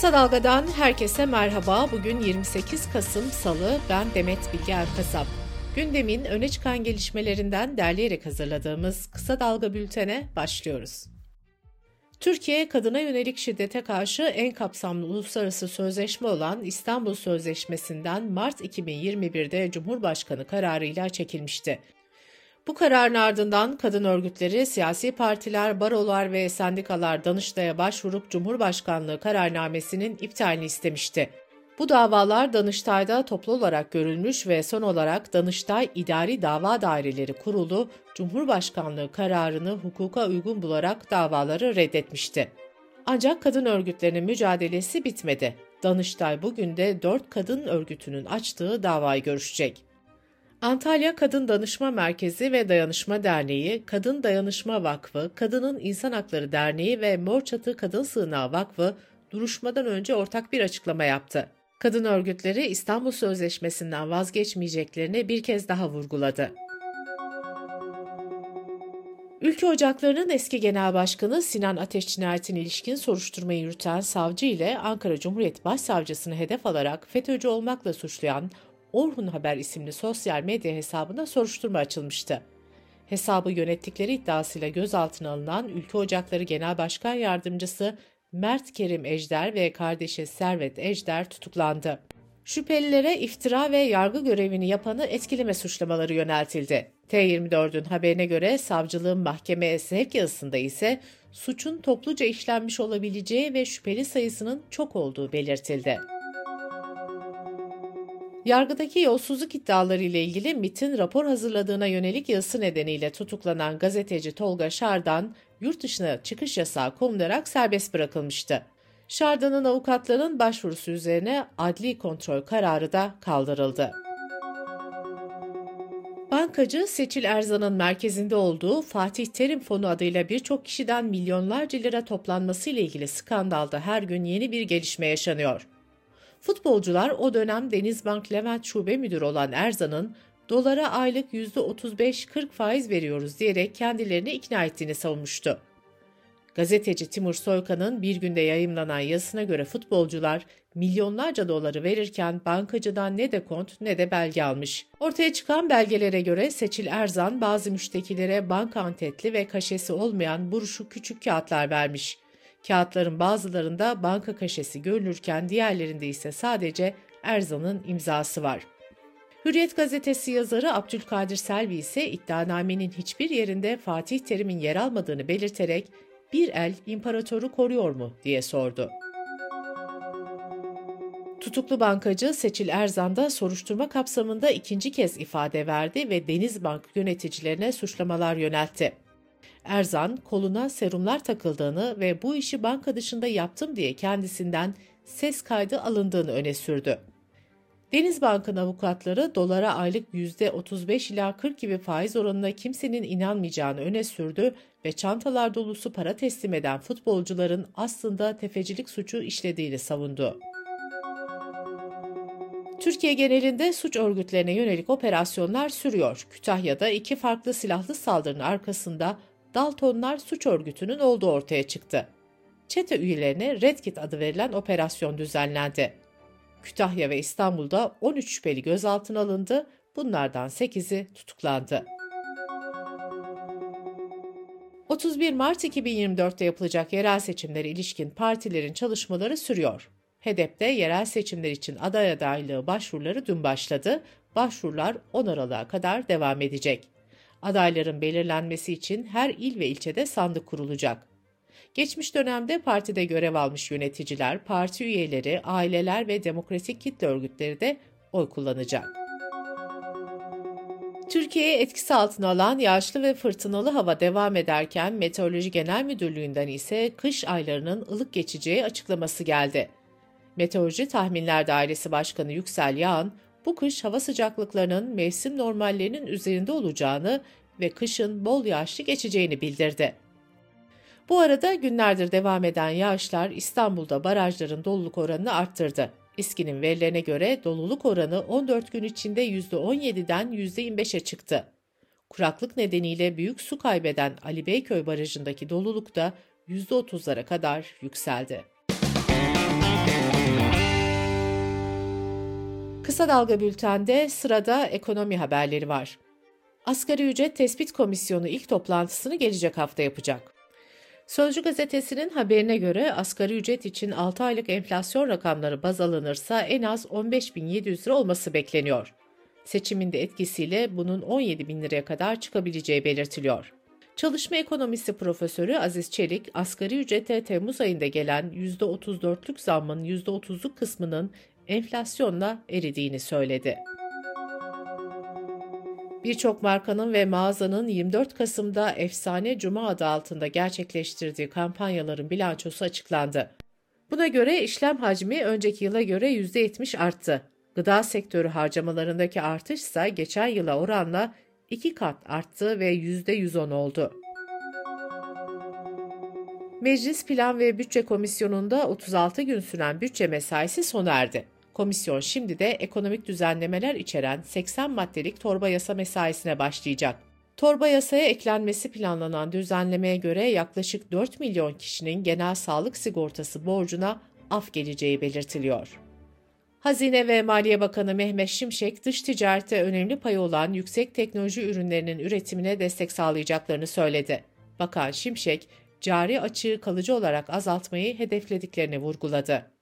Kısa Dalga'dan herkese merhaba. Bugün 28 Kasım Salı. Ben Demet Bilge Erkasap. Gündemin öne çıkan gelişmelerinden derleyerek hazırladığımız Kısa Dalga bültene başlıyoruz. Türkiye, kadına yönelik şiddete karşı en kapsamlı uluslararası sözleşme olan İstanbul Sözleşmesi'nden Mart 2021'de Cumhurbaşkanı kararıyla çekilmişti. Bu kararın ardından kadın örgütleri, siyasi partiler, barolar ve sendikalar Danıştay'a başvurup Cumhurbaşkanlığı kararnamesinin iptalini istemişti. Bu davalar Danıştay'da toplu olarak görülmüş ve son olarak Danıştay İdari Dava Daireleri Kurulu Cumhurbaşkanlığı kararını hukuka uygun bularak davaları reddetmişti. Ancak kadın örgütlerinin mücadelesi bitmedi. Danıştay bugün de 4 kadın örgütünün açtığı davayı görüşecek. Antalya Kadın Danışma Merkezi ve Dayanışma Derneği, Kadın Dayanışma Vakfı, Kadının İnsan Hakları Derneği ve Mor Çatı Kadın Sığınağı Vakfı duruşmadan önce ortak bir açıklama yaptı. Kadın örgütleri İstanbul Sözleşmesi'nden vazgeçmeyeceklerini bir kez daha vurguladı. Ülke Ocakları'nın eski genel başkanı Sinan Ateş cinayetine ilişkin soruşturmayı yürüten savcı ile Ankara Cumhuriyet Başsavcısını hedef alarak FETÖ'cü olmakla suçlayan Orhun Haber isimli sosyal medya hesabına soruşturma açılmıştı. Hesabı yönettikleri iddiasıyla gözaltına alınan Ülke Ocakları Genel Başkan Yardımcısı Mert Kerim Ejder ve kardeşi Servet Ejder tutuklandı. Şüphelilere iftira ve yargı görevini yapanı etkileme suçlamaları yöneltildi. T24'ün haberine göre savcılığın mahkemeye sevk yazısında ise suçun topluca işlenmiş olabileceği ve şüpheli sayısının çok olduğu belirtildi. Yargıdaki yolsuzluk iddiaları ile ilgili MIT'in rapor hazırladığına yönelik yazısı nedeniyle tutuklanan gazeteci Tolga Şardan, yurt dışına çıkış yasağı konularak serbest bırakılmıştı. Şardan'ın avukatlarının başvurusu üzerine adli kontrol kararı da kaldırıldı. Bankacı Seçil Erzan'ın merkezinde olduğu Fatih Terim Fonu adıyla birçok kişiden milyonlarca lira toplanması ile ilgili skandalda her gün yeni bir gelişme yaşanıyor. Futbolcular o dönem Denizbank Levent Şube Müdürü olan Erzan'ın dolara aylık %35-40 faiz veriyoruz diyerek kendilerini ikna ettiğini savunmuştu. Gazeteci Timur Soykan'ın bir günde yayımlanan yazısına göre futbolcular milyonlarca doları verirken bankacıdan ne de kont ne de belge almış. Ortaya çıkan belgelere göre Seçil Erzan bazı müştekilere banka antetli ve kaşesi olmayan buruşu küçük kağıtlar vermiş. Kağıtların bazılarında banka kaşesi görülürken diğerlerinde ise sadece Erzan'ın imzası var. Hürriyet gazetesi yazarı Abdülkadir Selvi ise iddianamenin hiçbir yerinde Fatih Terim'in yer almadığını belirterek bir el imparatoru koruyor mu diye sordu. Tutuklu bankacı Seçil Erzan da soruşturma kapsamında ikinci kez ifade verdi ve Denizbank yöneticilerine suçlamalar yöneltti. Erzan koluna serumlar takıldığını ve bu işi banka dışında yaptım diye kendisinden ses kaydı alındığını öne sürdü. Denizbank'ın avukatları dolara aylık %35 ila 40 gibi faiz oranına kimsenin inanmayacağını öne sürdü ve çantalar dolusu para teslim eden futbolcuların aslında tefecilik suçu işlediğini savundu. Türkiye genelinde suç örgütlerine yönelik operasyonlar sürüyor. Kütahya'da iki farklı silahlı saldırının arkasında Daltonlar suç örgütünün olduğu ortaya çıktı. Çete üyelerine Red Kit adı verilen operasyon düzenlendi. Kütahya ve İstanbul'da 13 şüpheli gözaltına alındı, bunlardan 8'i tutuklandı. 31 Mart 2024'te yapılacak yerel seçimlere ilişkin partilerin çalışmaları sürüyor. HEDEP'te yerel seçimler için aday adaylığı başvuruları dün başladı. Başvurular 10 Aralık'a kadar devam edecek. Adayların belirlenmesi için her il ve ilçede sandık kurulacak. Geçmiş dönemde partide görev almış yöneticiler, parti üyeleri, aileler ve demokratik kitle örgütleri de oy kullanacak. Türkiye'ye etkisi altına alan yağışlı ve fırtınalı hava devam ederken Meteoroloji Genel Müdürlüğü'nden ise kış aylarının ılık geçeceği açıklaması geldi. Meteoroloji Tahminler Dairesi Başkanı Yüksel Yağan, bu kış hava sıcaklıklarının mevsim normallerinin üzerinde olacağını ve kışın bol yağışlı geçeceğini bildirdi. Bu arada günlerdir devam eden yağışlar İstanbul'da barajların doluluk oranını arttırdı. İSKİ'nin verilerine göre doluluk oranı 14 gün içinde %17'den %25'e çıktı. Kuraklık nedeniyle büyük su kaybeden Ali Beyköy Barajı'ndaki doluluk da %30'lara kadar yükseldi. Kısa Dalga Bülten'de sırada ekonomi haberleri var. Asgari Ücret Tespit Komisyonu ilk toplantısını gelecek hafta yapacak. Sözcü gazetesinin haberine göre asgari ücret için 6 aylık enflasyon rakamları baz alınırsa en az 15.700 lira olması bekleniyor. Seçiminde etkisiyle bunun 17.000 liraya kadar çıkabileceği belirtiliyor. Çalışma ekonomisi profesörü Aziz Çelik, asgari ücrete Temmuz ayında gelen %34'lük zammın %30'luk kısmının enflasyonla eridiğini söyledi. Birçok markanın ve mağazanın 24 Kasım'da Efsane Cuma adı altında gerçekleştirdiği kampanyaların bilançosu açıklandı. Buna göre işlem hacmi önceki yıla göre %70 arttı. Gıda sektörü harcamalarındaki artış ise geçen yıla oranla 2 kat arttı ve %110 oldu. Meclis Plan ve Bütçe Komisyonu'nda 36 gün süren bütçe mesaisi sona erdi. Komisyon şimdi de ekonomik düzenlemeler içeren 80 maddelik torba yasa mesaisine başlayacak. Torba yasaya eklenmesi planlanan düzenlemeye göre yaklaşık 4 milyon kişinin genel sağlık sigortası borcuna af geleceği belirtiliyor. Hazine ve Maliye Bakanı Mehmet Şimşek, dış ticarette önemli payı olan yüksek teknoloji ürünlerinin üretimine destek sağlayacaklarını söyledi. Bakan Şimşek, cari açığı kalıcı olarak azaltmayı hedeflediklerini vurguladı.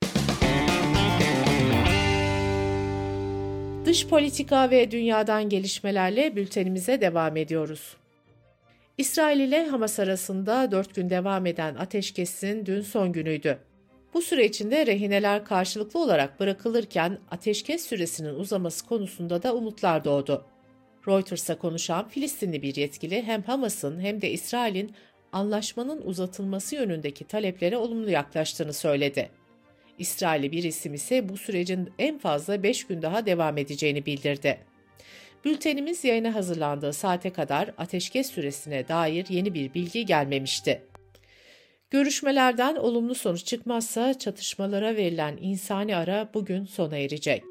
Dış politika ve dünyadan gelişmelerle bültenimize devam ediyoruz. İsrail ile Hamas arasında 4 gün devam eden ateşkesin dün son günüydü. Bu süre içinde rehineler karşılıklı olarak bırakılırken ateşkes süresinin uzaması konusunda da umutlar doğdu. Reuters'a konuşan Filistinli bir yetkili hem Hamas'ın hem de İsrail'in anlaşmanın uzatılması yönündeki taleplere olumlu yaklaştığını söyledi. İsrailli bir isim ise bu sürecin en fazla 5 gün daha devam edeceğini bildirdi. Bültenimiz yayına hazırlandığı saate kadar ateşkes süresine dair yeni bir bilgi gelmemişti. Görüşmelerden olumlu sonuç çıkmazsa çatışmalara verilen insani ara bugün sona erecek.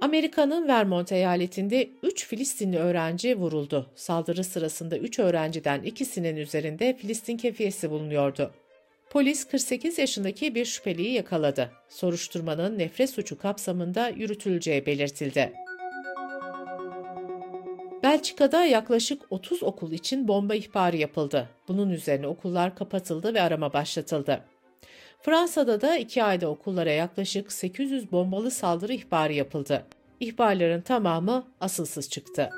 Amerika'nın Vermont eyaletinde 3 Filistinli öğrenci vuruldu. Saldırı sırasında 3 öğrenciden ikisinin üzerinde Filistin kefiyesi bulunuyordu. Polis 48 yaşındaki bir şüpheliyi yakaladı. Soruşturmanın nefret suçu kapsamında yürütüleceği belirtildi. Belçika'da yaklaşık 30 okul için bomba ihbarı yapıldı. Bunun üzerine okullar kapatıldı ve arama başlatıldı. Fransa'da da iki ayda okullara yaklaşık 800 bombalı saldırı ihbarı yapıldı. İhbarların tamamı asılsız çıktı.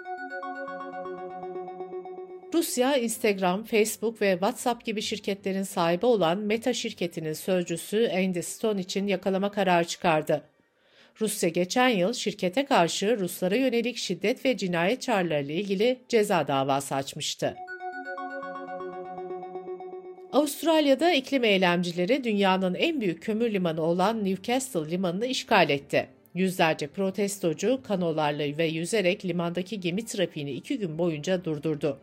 Rusya, Instagram, Facebook ve WhatsApp gibi şirketlerin sahibi olan Meta şirketinin sözcüsü Andy Stone için yakalama kararı çıkardı. Rusya geçen yıl şirkete karşı Ruslara yönelik şiddet ve cinayet çağrılarıyla ilgili ceza davası açmıştı. Avustralya'da iklim eylemcileri dünyanın en büyük kömür limanı olan Newcastle limanını işgal etti. Yüzlerce protestocu kanolarla ve yüzerek limandaki gemi trafiğini iki gün boyunca durdurdu.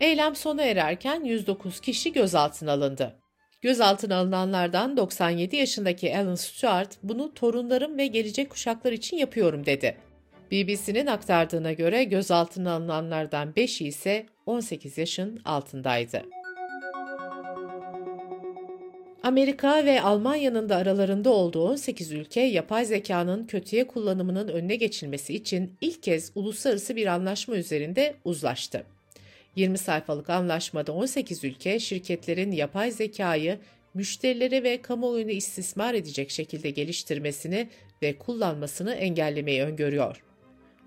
Eylem sona ererken 109 kişi gözaltına alındı. Gözaltına alınanlardan 97 yaşındaki Alan Stewart bunu torunlarım ve gelecek kuşaklar için yapıyorum dedi. BBC'nin aktardığına göre gözaltına alınanlardan 5'i ise 18 yaşın altındaydı. Amerika ve Almanya'nın da aralarında olduğu 18 ülke yapay zekanın kötüye kullanımının önüne geçilmesi için ilk kez uluslararası bir anlaşma üzerinde uzlaştı. 20 sayfalık anlaşmada 18 ülke şirketlerin yapay zekayı müşterileri ve kamuoyunu istismar edecek şekilde geliştirmesini ve kullanmasını engellemeyi öngörüyor.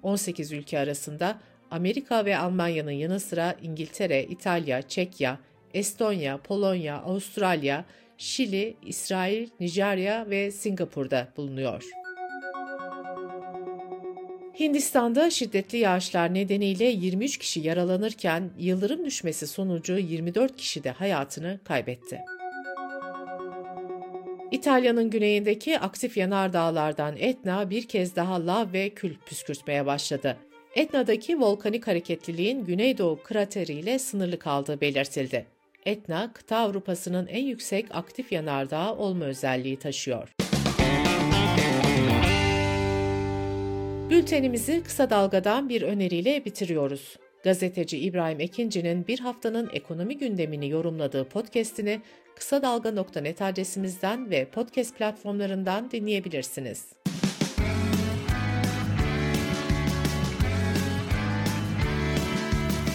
18 ülke arasında Amerika ve Almanya'nın yanı sıra İngiltere, İtalya, Çekya, Estonya, Polonya, Avustralya, Şili, İsrail, Nijerya ve Singapur'da bulunuyor. Hindistan'da şiddetli yağışlar nedeniyle 23 kişi yaralanırken yıldırım düşmesi sonucu 24 kişi de hayatını kaybetti. İtalya'nın güneyindeki aktif yanardağlardan Etna bir kez daha lav ve kül püskürtmeye başladı. Etna'daki volkanik hareketliliğin güneydoğu krateriyle sınırlı kaldığı belirtildi. Etna, kıta Avrupa'sının en yüksek aktif yanardağı olma özelliği taşıyor. Bültenimizi kısa dalgadan bir öneriyle bitiriyoruz. Gazeteci İbrahim Ekinci'nin bir haftanın ekonomi gündemini yorumladığı podcast'ini kısa dalga.net adresimizden ve podcast platformlarından dinleyebilirsiniz.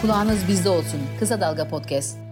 Kulağınız bizde olsun. Kısa Dalga Podcast.